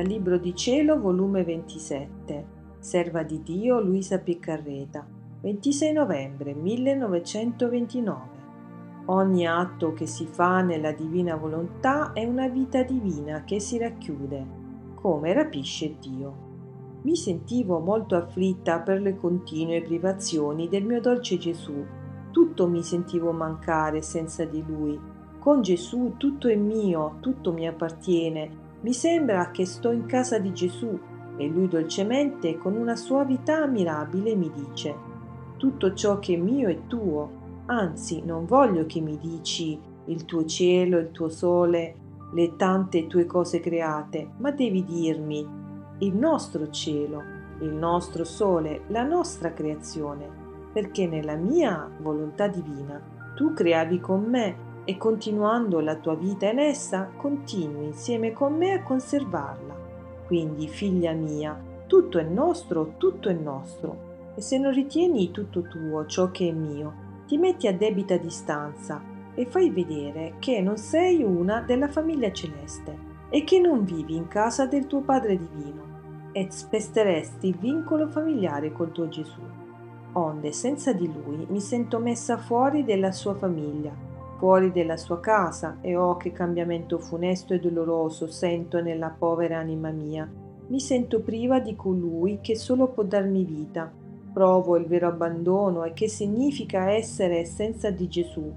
Dal Libro di Cielo, volume 27, Serva di Dio Luisa Piccarreta, 26 novembre 1929. Ogni atto che si fa nella divina volontà è una vita divina che si racchiude, come rapisce Dio. Mi sentivo molto afflitta per le continue privazioni del mio dolce Gesù. Tutto mi sentivo mancare senza di lui. Con Gesù tutto è mio, tutto mi appartiene. Mi sembra che sto in casa di Gesù e lui dolcemente, con una suavità ammirabile, mi dice tutto ciò che è mio è tuo. Anzi, non voglio che mi dici il tuo cielo, il tuo sole, le tante tue cose create, ma devi dirmi il nostro cielo, il nostro sole, la nostra creazione, perché nella mia volontà divina tu creavi con me e continuando la tua vita in essa continui insieme con me a conservarla. Quindi, figlia mia, tutto è nostro, tutto è nostro. E se non ritieni tutto tuo ciò che è mio, ti metti a debita distanza e fai vedere che non sei una della famiglia celeste e che non vivi in casa del tuo Padre Divino e spesteresti il vincolo familiare col tuo Gesù. Onde senza di lui mi sento messa fuori della sua famiglia, fuori della sua casa, e oh che cambiamento funesto e doloroso sento nella povera anima mia. Mi sento priva di colui che solo può darmi vita. Provo il vero abbandono e che significa essere senza di Gesù.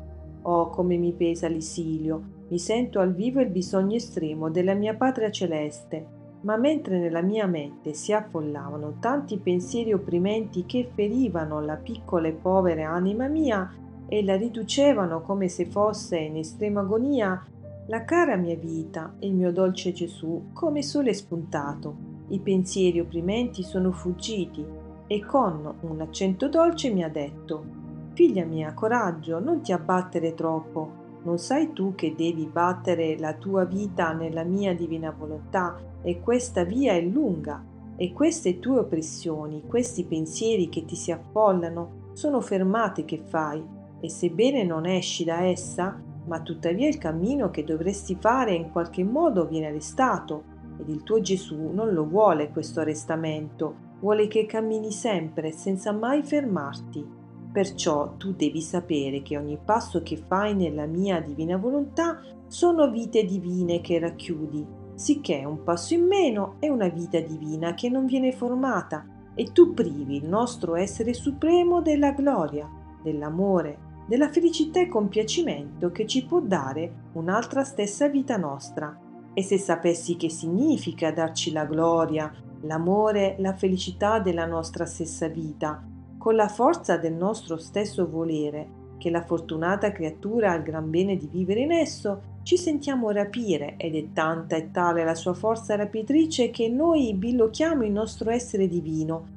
Oh, come mi pesa l'esilio. Mi sento al vivo il bisogno estremo della mia patria celeste ma mentre nella mia mente si affollavano tanti pensieri opprimenti che ferivano la piccola e povera anima mia e la riducevano come se fosse in estrema agonia, la cara mia vita e il mio dolce Gesù come sole spuntato. I pensieri opprimenti sono fuggiti e con un accento dolce mi ha detto Figlia mia, coraggio, non ti abbattere troppo. Non sai tu che devi battere la tua vita nella mia divina volontà e questa via è lunga e queste tue oppressioni, questi pensieri che ti si affollano, sono fermate che fai e sebbene non esci da essa, ma tuttavia il cammino che dovresti fare in qualche modo viene arrestato ed il tuo Gesù non lo vuole questo arrestamento, vuole che cammini sempre senza mai fermarti. Perciò tu devi sapere che ogni passo che fai nella mia divina volontà sono vite divine che racchiudi, sicché un passo in meno è una vita divina che non viene formata e tu privi il nostro essere supremo della gloria, dell'amore, della felicità e compiacimento che ci può dare un'altra stessa vita nostra. E se sapessi che significa darci la gloria, l'amore, la felicità della nostra stessa vita, con la forza del nostro stesso volere, che la fortunata creatura ha il gran bene di vivere in esso, ci sentiamo rapire ed è tanta e tale la sua forza rapitrice che noi bilocchiamo il nostro essere divino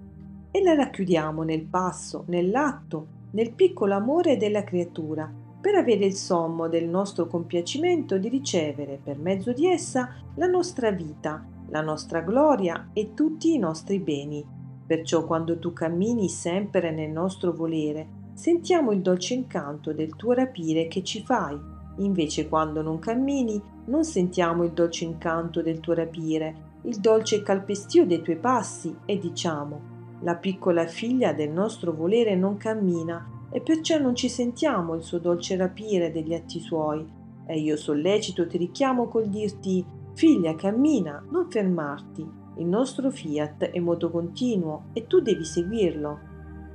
e la racchiudiamo nel passo, nell'atto, nel piccolo amore della creatura, per avere il sommo del nostro compiacimento di ricevere per mezzo di essa la nostra vita, la nostra gloria e tutti i nostri beni. Perciò quando tu cammini sempre nel nostro volere, sentiamo il dolce incanto del tuo rapire che ci fai. Invece quando non cammini, non sentiamo il dolce incanto del tuo rapire, il dolce calpestio dei tuoi passi e diciamo la piccola figlia del nostro volere non cammina e perciò non ci sentiamo il suo dolce rapire degli atti suoi. E io sollecito ti richiamo col dirti figlia cammina, non fermarti, il nostro fiat è moto continuo e tu devi seguirlo.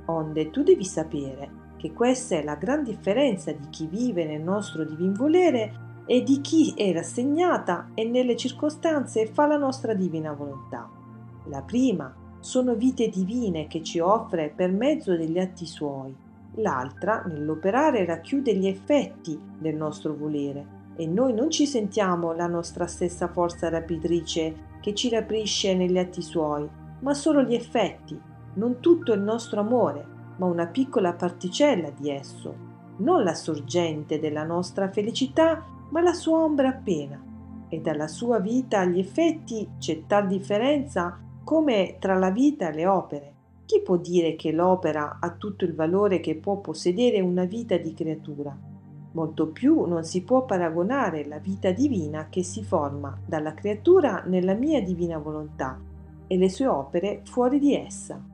Onde tu devi sapere che questa è la gran differenza di chi vive nel nostro divin volere e di chi è rassegnata e nelle circostanze fa la nostra divina volontà. La prima sono vite divine che ci offre per mezzo degli atti suoi, l'altra nell'operare racchiude gli effetti del nostro volere e noi non ci sentiamo la nostra stessa forza rapitrice che ci raprisce negli atti suoi, ma solo gli effetti, non tutto il nostro amore, ma una piccola particella di esso, non la sorgente della nostra felicità, ma la sua ombra appena. E dalla sua vita agli effetti c'è tal differenza come tra la vita e le opere. Chi può dire che l'opera ha tutto il valore che può possedere una vita di creatura? Molto più non si può paragonare la vita divina che si forma dalla creatura nella mia divina volontà e le sue opere fuori di essa.